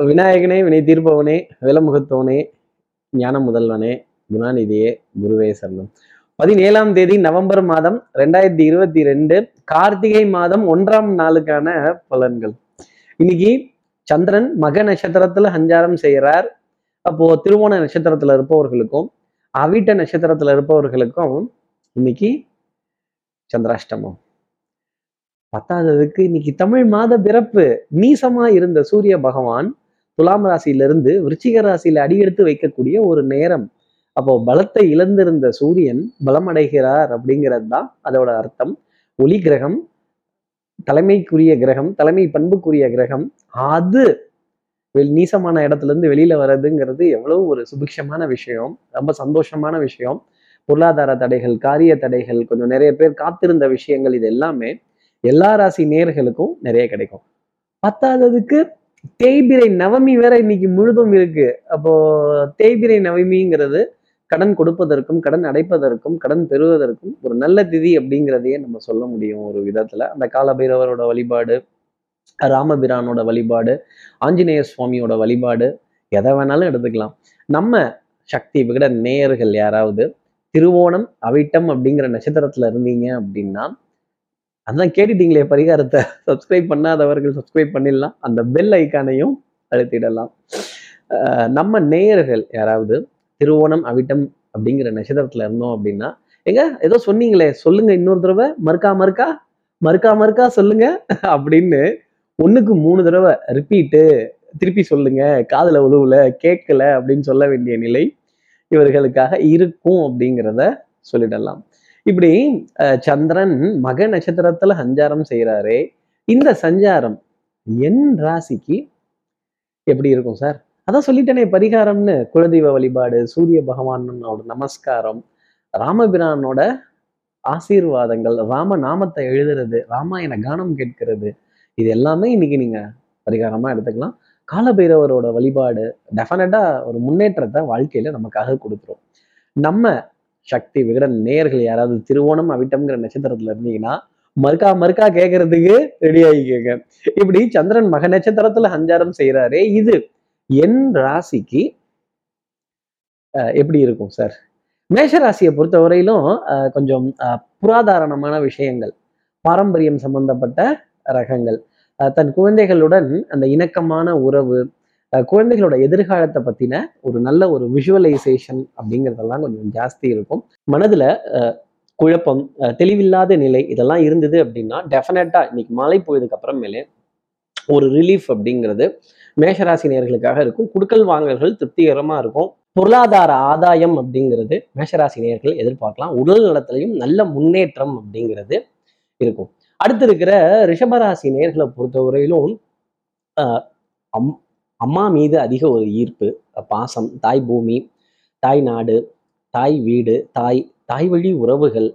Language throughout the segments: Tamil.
விநாயகனே வினை தீர்ப்பவனே விலமுகத்தோனே ஞான முதல்வனே குணாநிதியே குருவே சரணம். பதினேழாம் தேதி நவம்பர் மாதம் ரெண்டாயிரத்தி இருபத்தி ரெண்டு கார்த்திகை மாதம் ஒன்றாம் நாளுக்கான பலன்கள். இன்னைக்கு சந்திரன் மக நட்சத்திரத்துல சஞ்சாரம் செய்கிறார். அப்போ திருவோண நட்சத்திரத்துல இருப்பவர்களுக்கும் அவிட்ட நட்சத்திரத்துல இருப்பவர்களுக்கும் இன்னைக்கு சந்திராஷ்டமம். பத்தாததுக்கு இன்னைக்கு தமிழ் மாத பிறப்பு. நீசமா இருந்த சூரிய பகவான் துலாம் ராசியிலிருந்து விருச்சிக ராசியில அடியெடுத்து வைக்கக்கூடிய ஒரு நேரம். அப்போ பலத்தை இழந்திருந்த சூரியன் பலமடைகிறார் அப்படிங்கிறது தான் அதோட அர்த்தம். ஒளி கிரகம் தலைமைக்குரிய கிரகம் தலைமை பண்புக்குரிய கிரகம் அது வெ- நீசமான இடத்துல இருந்து வெளியில வர்றதுங்கிறது எவ்வளவு ஒரு சுபிக்ஷமான விஷயம் ரொம்ப சந்தோஷமான விஷயம். பொருளாதார தடைகள் காரிய தடைகள் கொஞ்சம் நிறைய பேர் காத்திருந்த விஷயங்கள் இது எல்லாமே எல்லா ராசி நேர்களுக்கும் நிறைய கிடைக்கும். பத்தாததுக்கு தேய்பிரை நவமி வேற இன்னைக்கு முழுதும் இருக்கு. அப்போ தேய்பிரை நவமிங்கிறது கடன் கொடுப்பதற்கும் கடன் அடைப்பதற்கும் கடன் பெறுவதற்கும் ஒரு நல்ல திதி அப்படிங்கிறதையே நம்ம சொல்ல முடியும் ஒரு விதத்துல. அந்த காலபைரவரோட வழிபாடு ராமபிரானோட வழிபாடு ஆஞ்சநேய சுவாமியோட வழிபாடு எதை வேணாலும் எடுத்துக்கலாம். நம்ம சக்தி விகட நேயர்கள் யாராவது திருவோணம் அவிட்டம் அப்படிங்கிற நட்சத்திரத்துல இருந்தீங்க அப்படின்னா அதான் கேட்டுட்டீங்களே பரிகாரத்தை. சப்ஸ்கிரைப் பண்ணாதவர்கள் சப்ஸ்கிரைப் பண்ணிடலாம். அந்த பெல் ஐக்கானையும் அழுத்திடலாம். நம்ம நேயர்கள் யாராவது திருவோணம் அவிட்டம் அப்படிங்கிற நட்சத்திரத்துல இருந்தோம் அப்படின்னா எங்க ஏதோ சொன்னீங்களே சொல்லுங்க இன்னொரு தடவை மறுக்கா மறுக்கா மறுக்கா மறுக்கா சொல்லுங்க அப்படின்னு ஒண்ணுக்கு மூணு தடவை ரிப்பீட்டு திருப்பி சொல்லுங்க காதுல உழுவுல கேட்கல அப்படின்னு சொல்ல வேண்டிய நிலை இவர்களுக்காக இருக்கும் அப்படிங்கிறத சொல்லிடலாம். இப்படி அஹ், சந்திரன் மக நட்சத்திரத்துல சஞ்சாரம் செய்யறாரே இந்த சஞ்சாரம் என் ராசிக்கு எப்படி இருக்கும் சார்? அதான் சொல்லிட்டேனே பரிகாரம்னு குலதெய்வ வழிபாடு சூரிய பகவானோட நமஸ்காரம் ராமபிரானோட ஆசீர்வாதங்கள் ராம நாமத்தை எழுதுறது ராமாயண கானம் கேட்கிறது இது எல்லாமே இன்னைக்கு நீங்க பரிகாரமா எடுத்துக்கலாம். காலபைரவரோட வழிபாடு டெஃபினட்டா ஒரு முன்னேற்றத்தை வாழ்க்கையில நமக்காக கொடுத்துரும். நம்ம சக்தி விகடன் நேயர்கள் யாராவது திருவோணம் அவிட்டம்ங்கிற நட்சத்திரத்துல இருந்தீங்கன்னா மறுக்கா மறுக்கா கேட்கறதுக்கு ரெடி ஆகிக்கங்க இப்படி சந்திரன் மக நட்சத்திரத்துல சஞ்சாரம் செய்யறாரே இது என் ராசிக்கு எப்படி இருக்கும் சார்? மேஷ ராசியை பொறுத்தவரையிலும் அஹ், கொஞ்சம் புராதாரணமான விஷயங்கள் பாரம்பரியம் சம்பந்தப்பட்ட ரகங்கள் தன் குழந்தைகளுடன் அந்த இணக்கமான உறவு குழந்தைகளோட எதிர்காலத்தை பத்தின ஒரு நல்ல ஒரு விஷுவலைசேஷன் அப்படிங்கிறதெல்லாம் கொஞ்சம் ஜாஸ்தி இருக்கும். மனதுல குழப்பம் அஹ், தெளிவில்லாத நிலை இதெல்லாம் இருந்தது அப்படின்னா டெஃபினட்டா இன்னைக்கு மழை போயதுக்கு அப்புறமேலே ஒரு ரிலீஃப் அப்படிங்கிறது மேஷராசி நேர்களுக்காக இருக்கும். குடுக்கல் வாங்கல்கள் திருப்திகரமா இருக்கும். பொருளாதார ஆதாயம் அப்படிங்கிறது மேஷராசி நேர்கள் எதிர்பார்க்கலாம். உடல் நலத்திலையும் நல்ல முன்னேற்றம் அப்படிங்கிறது இருக்கும். அடுத்து இருக்கிற ரிஷபராசி நேயர்களை பொறுத்தவரையிலும் ஆஹ், அம் அம்மா மீது அதிக ஒரு ஈர்ப்பு பாசம் தாய் பூமி தாய் நாடு தாய் வீடு தாய் தாய் வழி உறவுகள்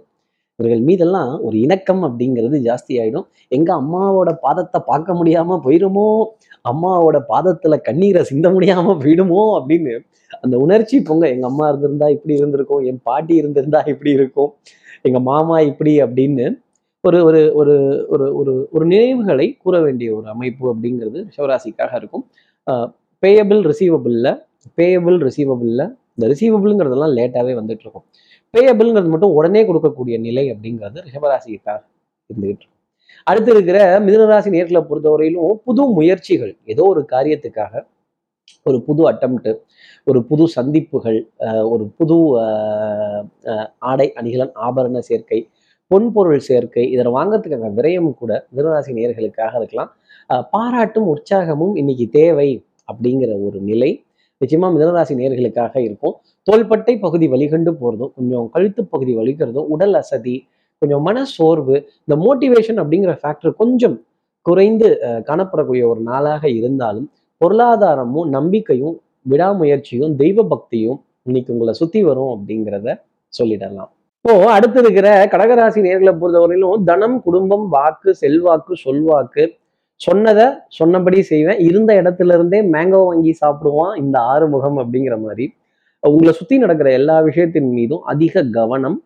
இவர்கள் மீதெல்லாம் ஒரு இணக்கம் அப்படிங்கிறது ஜாஸ்தி ஆயிடும் எங்க அம்மாவோட பாதத்தை பார்க்க முடியாம போயிருமோ? அம்மாவோட பாதத்துல கண்ணீரை சிந்த முடியாம போயிடுமோ? அப்படின்னு அந்த உணர்ச்சி பொங்க எங்க அம்மா இருந்திருந்தா இப்படி இருந்திருக்கும் என் பாட்டி இருந்திருந்தா இப்படி இருக்கும் எங்க மாமா இப்படி அப்படின்னு ஒரு ஒரு ஒரு ஒரு ஒரு ஒரு நினைவுகளை கூற வேண்டிய ஒரு அமைப்பு அப்படிங்கிறது சிவராசிக்காக இருக்கும். பேயபிள் ரிசீவபிளில் பேயபிள் ரிசீவபிளில் இந்த ரிசீவபிள்ங்கிறதெல்லாம் லேட்டாவே வந்துட்டு இருக்கும் பேயபிள்ங்கிறது மட்டும் உடனே கொடுக்கக்கூடிய நிலை அப்படிங்கிறது ரிஷபராசிக்காக இருந்துகிட்டு இருக்கும். அடுத்து இருக்கிற மிதனராசி நேர்களை பொறுத்தவரையிலும் புது முயற்சிகள் ஏதோ ஒரு காரியத்துக்காக ஒரு புது அட்டம்ப்ட் ஒரு புது சந்திப்புகள் ஒரு புது ஆடை அணிகலன் ஆபரண சேர்க்கை பொன்பொருள் சேர்க்கை இதை வாங்கிறதுக்கான விரயம் கூட மிதனராசி நேர்களுக்காக இருக்கலாம். பாராட்டும் உற்சாகமும் இன்னைக்கு தேவை அப்படிங்கிற ஒரு நிலை நிச்சயமா மிதனராசி நேர்களுக்காக இருக்கும். தோள்பட்டை பகுதி வழிகண்டு போகிறதும் கொஞ்சம் கழுத்து பகுதி வலிக்கிறதும் உடல் அசதி கொஞ்சம் மன சோர்வு இந்த மோட்டிவேஷன் அப்படிங்கிற ஃபேக்டர் கொஞ்சம் குறைந்து காணப்படக்கூடிய ஒரு நாளாக இருந்தாலும் பொருளாதாரமும் நம்பிக்கையும் விடாமுயற்சியும் தெய்வ பக்தியும் இன்னைக்கு உங்களை சுத்தி வரும் அப்படிங்கிறத சொல்லிடலாம். இப்போ அடுத்து இருக்கிற கடகராசி நேர்களை பொறுத்தவரையிலும் தனம் குடும்பம் வாக்கு செல்வாக்கு சொல்வாக்கு சொன்னதை சொன்னபடி செய்வேன். இருந்த இடத்துல இருந்தே மேங்கோ வாங்கி சாப்பிடுவான் இந்த ஆறுமுகம் அப்படிங்கிற மாதிரி. உங்களை சுத்தி நடக்கிற எல்லா விஷயத்தின் மீதும் அதிக கவனம்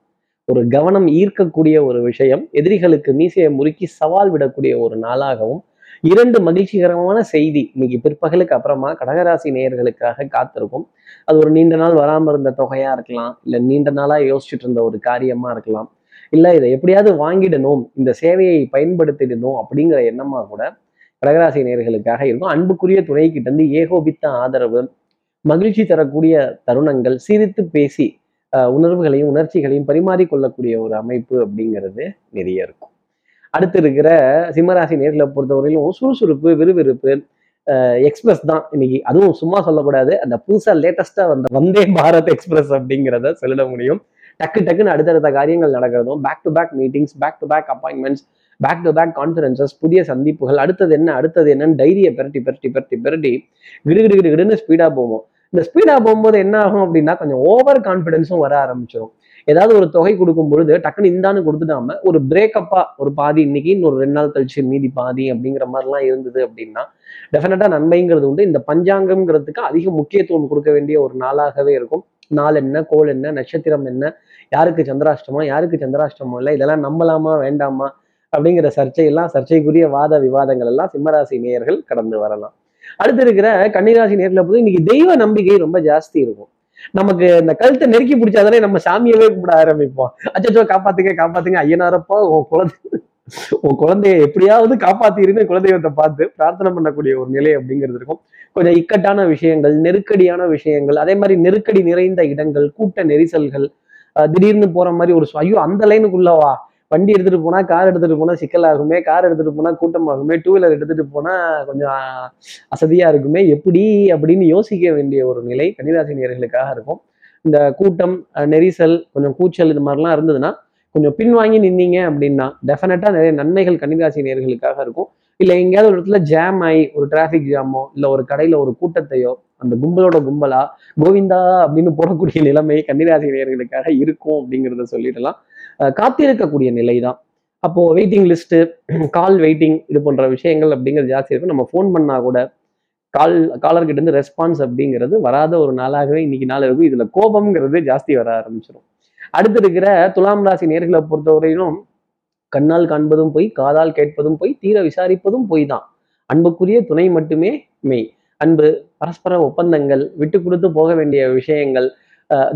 ஒரு கவனம் ஈர்க்கக்கூடிய ஒரு விஷயம் எதிரிகளுக்கு மீசையை முறுக்கி சவால் விடக்கூடிய ஒரு நாளாகவும் இரண்டு மகிழ்ச்சிகரமான செய்தி இன்னைக்கு பிற்பகலுக்கு அப்புறமா கடகராசி நேயர்களுக்காக காத்திருக்கும். அது ஒரு நீண்ட நாள் வராமல் இருந்த தொகையா இருக்கலாம் இல்ல நீண்ட நாளா யோசிச்சுட்டு இருந்த ஒரு காரியமா இருக்கலாம். இல்ல இதை எப்படியாவது வாங்கிடணும் இந்த சேவையை பயன்படுத்திடணும் அப்படிங்கிற எண்ணமா கூட கடகராசி நேர்களுக்காக இருக்கும். அன்புக்குரிய துணை இருந்து ஏகோபித்த ஆதரவு மகிழ்ச்சி தரக்கூடிய தருணங்கள் சிரித்து பேசி உணர்வுகளையும் உணர்ச்சிகளையும் பரிமாறிக்கொள்ளக்கூடிய ஒரு அமைப்பு அப்படிங்கிறது நிறைய இருக்கும். அடுத்து இருக்கிற சிம்மராசி நேர்களை பொறுத்தவரையிலும் சுறுசுறுப்பு விறுவிறுப்பு எக்ஸ்பிரஸ் தான் இன்னைக்கு. அதுவும் சும்மா சொல்லக்கூடாது. அந்த புதுசா லேட்டஸ்டா வந்த வந்தே பாரத் எக்ஸ்பிரஸ் அப்படிங்கிறத சொல்லிட முடியும். டக்கு டக்குன்னு அடுத்தடுத்த காரியங்கள் நடக்கிறதும் back to back meetings back to back appointments back to back conferences புதிய சந்திப்புகள் அடுத்தது என்ன அடுத்தது என்னன்னு டைரியை பெரட்டி பெரட்டி பெரட்டி பெரட்டி கிடு கிடு கிடு கிடுன்னு ஸ்பீடாக போவோம். இந்த ஸ்பீடாக போகும்போது என்ன ஆகும் அப்படின்னா கொஞ்சம் ஓவர் கான்ஃபிடென்ஸும் வர ஆரம்பிச்சிடும் ஏதாவது ஒரு தொகை கொடுக்கும் பொழுது டக்குன்னு இந்தான்னு கொடுத்துடாம ஒரு பிரேக்கப்பா ஒரு பாதி இன்னைக்கு இன்னொரு ரெண்டு நாள் கழிச்சு மீதி பாதி அப்படிங்கிற மாதிரிலாம் இருந்தது அப்படின்னா டெஃபினட்டா நன்மைங்கிறது உண்டு. இந்த பஞ்சாங்கம்ங்கிறதுக்கு அதிக முக்கியத்துவம் கொடுக்க வேண்டிய ஒரு நாளாகவே இருக்கும். நாள் என்ன கோல் என்ன நட்சத்திரம் என்ன யாருக்கு சந்திராஷ்டமம் யாருக்கு சந்திராஷ்டமம் இல்லை இதெல்லாம் நம்பலாமா வேண்டாமா அப்படிங்கிற சர்ச்சையெல்லாம் சர்ச்சைக்குரிய வாத விவாதங்கள் எல்லாம் சிம்மராசி நேயர்கள் கடந்து வரலாம். அடுத்து இருக்கிற கன்னிராசி நேரில் போது இன்னைக்கு தெய்வ நம்பிக்கை ரொம்ப ஜாஸ்தி இருக்கும். நமக்கு இந்த கழுத்தை நெருக்கி பிடிச்சாதானே நம்ம சாமியவே கும்பிட ஆரம்பிப்போம். அச்சச்சோ காப்பாத்துங்க காப்பாத்துங்க ஐயனாரப்பா உன் குழந்தை உன் குழந்தைய எப்படியாவது காப்பாத்திருன்னு குலதெய்வத்தை பார்த்து பிரார்த்தனை பண்ணக்கூடிய ஒரு நிலை அப்படிங்கிறது இருக்கும். கொஞ்சம் இக்கட்டான விஷயங்கள் நெருக்கடியான விஷயங்கள் அதே மாதிரி நெருக்கடி நிறைந்த இடங்கள் கூட்ட நெரிசல்கள் திடீர்னு போற மாதிரி ஒரு ஐயோ அந்த லைனுக்குள்ளவா வண்டி எடுத்துட்டு போனா கார் எடுத்துட்டு போனா சிக்கலாகுமே கார் எடுத்துட்டு போனா கூட்டமாகுமே டூ வீலர் எடுத்துட்டு போனா கொஞ்சம் அசதியா இருக்குமே எப்படி அப்படின்னு யோசிக்க வேண்டிய ஒரு நிலை கன்னிராசி நேயர்களுக்காக இருக்கும். இந்த கூட்டம் நெரிசல் கொஞ்சம் கூச்சல் இது மாதிரிலாம் இருந்ததுன்னா கொஞ்சம் பின்வாங்கி நின்னீங்க அப்படின்னா டெஃபினட்டா நிறைய நன்மைகள் கன்னிராசி நேயர்களுக்காக இருக்கும். இல்லை எங்கேயாவது ஒரு இடத்துல ஜாம் ஆகி ஒரு டிராஃபிக் ஜாமோ இல்லை ஒரு கடையில் ஒரு கூட்டத்தையோ அந்த கும்பலோட கும்பலா கோவிந்தா அப்படின்னு போடக்கூடிய நிலைமை கன்னிராசி நேயர்களுக்காக இருக்கும் அப்படிங்கிறத சொல்லிடலாம். காத்திருக்கக்கூடிய நிலை தான் அப்போ வெயிட்டிங் லிஸ்ட்டு கால் வெயிட்டிங் இது போன்ற விஷயங்கள் அப்படிங்கிறது ஜாஸ்தி இருக்கும். நம்ம ஃபோன் பண்ணால் கூட கால் காலர்கிட்ட இருந்து ரெஸ்பான்ஸ் அப்படிங்கிறது வராத ஒரு நாளாகவே இன்னைக்கு நாள் இருக்கும். இதுல கோபம்ங்கிறது ஜாஸ்தி வர ஆரம்பிச்சிடும் அடுத்து இருக்கிற துலாம் ராசி நேர்களை பொறுத்தவரையிலும் கண்ணால் காண்பதும் பொய் காதால் கேட்பதும் பொய் தீர விசாரிப்பதும் பொய் தான் அன்புக்குரிய துணை மட்டுமே மெய். அன்பு பரஸ்பர ஒப்பந்தங்கள் விட்டு கொடுத்து போக வேண்டிய விஷயங்கள்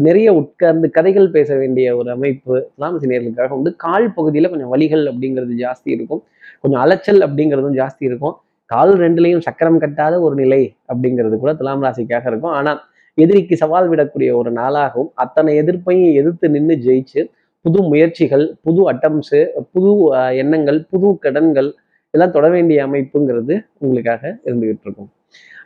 நிறைய உட்கார்ந்து கதைகள் பேச வேண்டிய ஒரு அமைப்பு துலாமசி நேர்களுக்காக உண்டு. கால் பகுதியில் கொஞ்சம் வலிகள் அப்படிங்கிறது ஜாஸ்தி இருக்கும். கொஞ்சம் அலைச்சல் அப்படிங்கிறதும் ஜாஸ்தி இருக்கும். கால் ரெண்டுலேயும் சக்கரம் கட்டாத ஒரு நிலை அப்படிங்கிறது கூட துலாம் ராசிக்காக இருக்கும். ஆனால் எதிரிக்கு சவால் விடக்கூடிய ஒரு நாளாகவும் அத்தனை எதிர்ப்பையும் எதிர்த்து நின்று ஜெயிச்சு புது முயற்சிகள் புது அட்டம்ஸு புது எண்ணங்கள் புது கடன்கள் இதெல்லாம் தொட வேண்டிய அமைப்புங்கிறது உங்களுக்காக இருந்துகிட்டு இருக்கும்.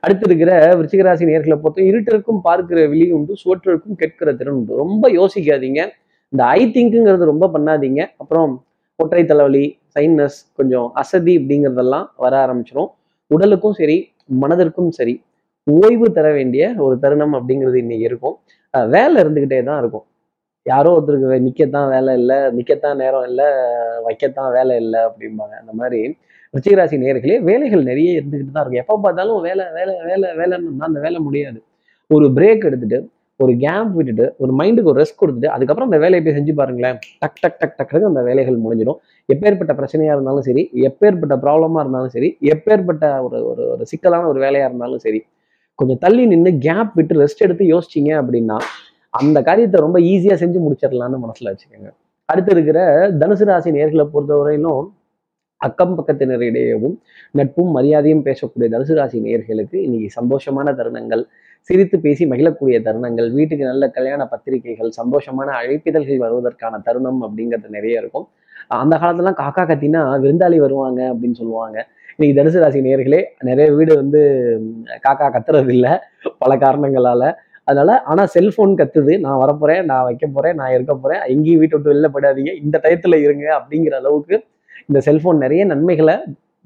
அடுத்து இருக்கிற விருச்சிகராசி நேர்களை பொறுத்த இருட்டிற்கும் பார்க்கிற விழி உண்டு சுவற்றிற்கும் கேட்கிற திறன் உண்டு. ரொம்ப யோசிக்காதீங்க. இந்த ஐ திங்க்குங்கிறது ரொம்ப பண்ணாதீங்க. அப்புறம் ஒற்றை தலைவலி சைனஸ் கொஞ்சம் அசதி அப்படிங்கிறதெல்லாம் வர ஆரம்பிச்சிடும் உடலுக்கும் சரி மனதிற்கும் சரி ஓய்வு தர வேண்டிய ஒரு தருணம் அப்படிங்கிறது இன்னைக்கு இருக்கும். வேலை இருந்துகிட்டே தான் இருக்கும். யாரோ ஒருத்தருக்கு நிற்கத்தான் வேலை இல்லை நிற்கத்தான் நேரம் இல்லை வைக்கத்தான் வேலை இல்லை அப்படிம்பாங்க. அந்த மாதிரி ரிச்சிகராசி நேர்களே வேலைகள் நிறைய இருந்துகிட்டு தான் இருக்கும் எப்போ பார்த்தாலும் வேலை வேலை வேலை வேலைன்னு அந்த வேலை முடியாது. ஒரு பிரேக் எடுத்துட்டு ஒரு கேப் விட்டுட்டு ஒரு மைண்டுக்கு ஒரு ரெஸ்ட் கொடுத்துட்டு அதுக்கப்புறம் அந்த வேலையை போய் செஞ்சு பாருங்களேன். டக் டக் டக் டக்குன்னு அந்த வேலைகள் முடிஞ்சிடும். எப்பேற்பட்ட பிரச்சனையாக இருந்தாலும் சரி எப்பேற்பட்ட ப்ராப்ளமாக இருந்தாலும் சரி எப்பேற்பட்ட ஒரு ஒரு ஒரு சிக்கலான ஒரு வேலையாக இருந்தாலும் சரி கொஞ்சம் தள்ளி நின்று கேப் விட்டு ரெஸ்ட் எடுத்து யோசிச்சிங்க அப்படின்னா அந்த காரியத்தை ரொம்ப ஈஸியாக செஞ்சு முடிச்சிடலான்னு மனசில் வச்சுக்கோங்க. அடுத்து இருக்கிற தனுசு ராசி நேர்களை பொறுத்தவரையிலும் அக்கம் பக்கத்தினரிடையவும் நட்பும் மரியாதையும் பேசக்கூடிய தனுசு ராசி நேர்களுக்கு இன்னைக்கு சந்தோஷமான தருணங்கள் சிரித்து பேசி மகிழக்கூடிய தருணங்கள் வீட்டுக்கு நல்ல கல்யாண பத்திரிகைகள் சந்தோஷமான அழைப்பிதழ்கள் வருவதற்கான தருணம் அப்படிங்கிறது நிறைய இருக்கும். அந்த காலத்துலாம் காக்கா கத்தினா விருந்தாளி வருவாங்க அப்படின்னு சொல்லுவாங்க. இன்னைக்கு தனுசு ராசி நேர்களே நிறைய வீடு வந்து காக்கா கத்துறது இல்லை பல காரணங்களால அதனால ஆனால் செல்போன் கத்துது. நான் வரப்போறேன் நான் வைக்க போறேன் நான் இருக்க போறேன். எங்கேயும் வீட்டை விட்டு வெளில போயிடாதீங்க. இந்த டயத்துல இருங்க அப்படிங்கிற அளவுக்கு இந்த செல்போன் நிறைய நன்மைகளை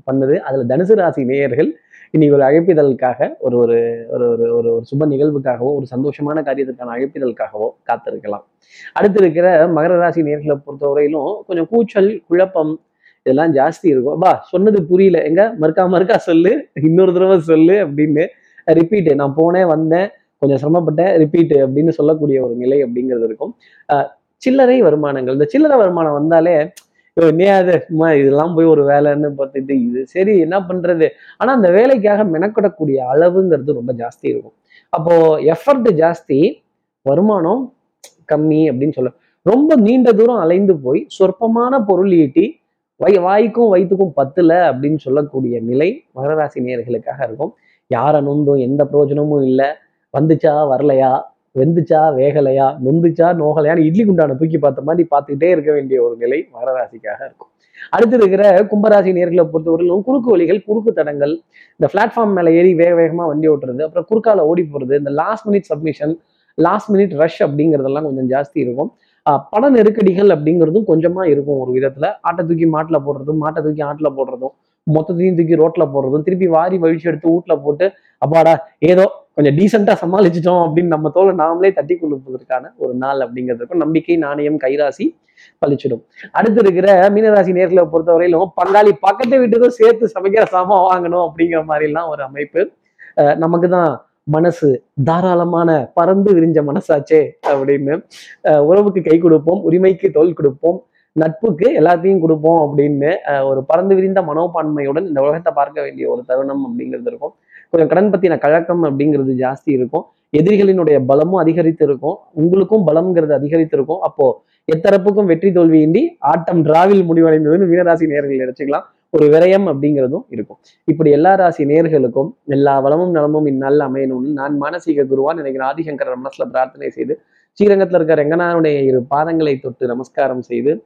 பண்ணுது. அதுல தனுசு ராசி நேயர்கள் இன்னைக்கு ஒரு அழைப்பிதழுக்காக ஒரு ஒரு ஒரு ஒரு ஒரு ஒரு சுப நிகழ்வுக்காகவோ ஒரு சந்தோஷமான காரியத்துக்கான அழைப்பிதழுக்காகவோ காத்திருக்கலாம். அடுத்து இருக்கிற மகர ராசி நேர்களை பொறுத்தவரையிலும் கொஞ்சம் கூச்சல் குழப்பம் இதெல்லாம் ஜாஸ்தி இருக்கும். பா சொன்னது புரியல. எங்க? மறுக்கா மறுக்கா சொல்லு. இன்னொரு தடவை சொல்லு அப்படின்னு ரிப்பீட்டு நான் போனேன் வந்தேன். கொஞ்சம் சிரமப்பட்டேன் ரிப்பீட்டு அப்படின்னு சொல்லக்கூடிய ஒரு நிலை அப்படிங்கிறது இருக்கும். அஹ் சில்லறை வருமானங்கள். இந்த சில்லறை வருமானம் வந்தாலே என்னையா இதெல்லாம் போய் ஒரு வேலைன்னு பார்த்துட்டு இது சரி என்ன பண்றது? ஆனா அந்த வேலைக்காக மெனக்கிடக்கூடிய அளவுங்கிறது ரொம்ப ஜாஸ்தி இருக்கும். அப்போ எஃபர்ட் ஜாஸ்தி வருமானம் கம்மி அப்படின்னு சொல்ல ரொம்ப நீண்ட தூரம் அலைந்து போய் சொற்பமான பொருள் ஈட்டி வை வாய்க்கும் வயிற்றுக்கும் பத்துல அப்படின்னு சொல்லக்கூடிய நிலை மகராசி நேர்களுக்காக இருக்கும். யாரை நொந்தும் எந்த பிரயோஜனமும் இல்லை. வந்துச்சா வரலையா? வெந்துச்சா வேகலையா? நொந்துச்சா நோகலையான்னு இட்லி குண்டான தூக்கி பார்த்த மாதிரி பார்த்துக்கிட்டே இருக்க வேண்டிய ஒரு நிலை மகராசிக்காக இருக்கும். அடுத்து இருக்கிற கும்பராசி நேர்களை பொறுத்தவரையிலும் குறுக்கு வழிகள் குறுக்கு தடங்கள் இந்த பிளாட்ஃபார்ம் மேலே ஏறி வேக வேகமாக வண்டி ஓட்டுறது அப்புறம் குறுக்கால ஓடி போகிறது இந்த last minute submission last minute rush அப்படிங்கிறதெல்லாம் கொஞ்சம் ஜாஸ்தி இருக்கும். பண நெருக்கடிகள் அப்படிங்கிறதும் கொஞ்சமாக இருக்கும் ஒரு விதத்தில். ஆட்டை தூக்கி மாட்டில் போடுறதும் மாட்டை தூக்கி ஆட்டில் போடுறதும் மொத்தத்தையும் தூக்கி ரோட்டில் போடுறதும் திருப்பி வாரி வழிச்சு எடுத்து வீட்டில் போட்டு அப்பாடா ஏதோ கொஞ்சம் டீசெண்டாக சமாளிச்சிட்டோம் அப்படின்னு நம்ம தோலை நாமளே தட்டி கொடுப்பதற்கான ஒரு நாள் அப்படிங்கிறதுக்கும் நம்பிக்கை நாணயம் கைராசி பழிச்சிடும். அடுத்து இருக்கிற மீனராசி நேர்களை பொறுத்தவரையிலும் பங்காளி பக்கத்து வீட்டுக்கும் சேர்த்து சமைக்கிற சாமான் வாங்கணும் அப்படிங்கிற மாதிரிலாம் ஒரு அமைப்பு. அஹ் நமக்கு தான் மனசு தாராளமான பறந்து விரிஞ்ச மனசாச்சே அப்படின்னு உறவுக்கு கை கொடுப்போம் உரிமைக்கு தோல் கொடுப்போம் நட்புக்கு எல்லாத்தையும் கொடுப்போம் அப்படின்னு ஒரு பறந்து விரிந்த மனோபான்மையுடன் இந்த உலகத்தை பார்க்க வேண்டிய ஒரு தருணம் அப்படிங்கிறது இருக்கும். கொஞ்சம் கடன் பத்தின கழக்கம் அப்படிங்கிறது ஜாஸ்தி இருக்கும். எதிரிகளினுடைய பலமும் அதிகரித்து இருக்கும் உங்களுக்கும் பலம்ங்கிறது அதிகரித்து இருக்கும் அப்போ எத்தரப்புக்கும் வெற்றி தோல்வியின்றி ஆட்டம் டிராவில் முடிவடைந்ததுன்னு வீரராசி நேர்கள் நினைச்சுக்கலாம். ஒரு விரயம் அப்படிங்கிறதும் இருக்கும். இப்படி எல்லா ராசி நேர்களுக்கும் எல்லா வளமும் நலமும் இந்நாளில் அமையணும்னு நான் மானசீக குருவான் நினைக்கிற ஆதிசங்கர மனசுல பிரார்த்தனை செய்து ஸ்ரீரங்கத்தில் இருக்க ரெங்கனாருடைய இரு பாதங்களை தொட்டு நமஸ்காரம் செய்து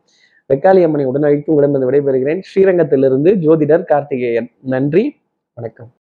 வெக்காளி அம்மனை உடனழைத்து உடம்பு விடைபெறுகிறேன். ஸ்ரீரங்கத்திலிருந்து ஜோதிடர் கார்த்திகேயன். நன்றி. வணக்கம்.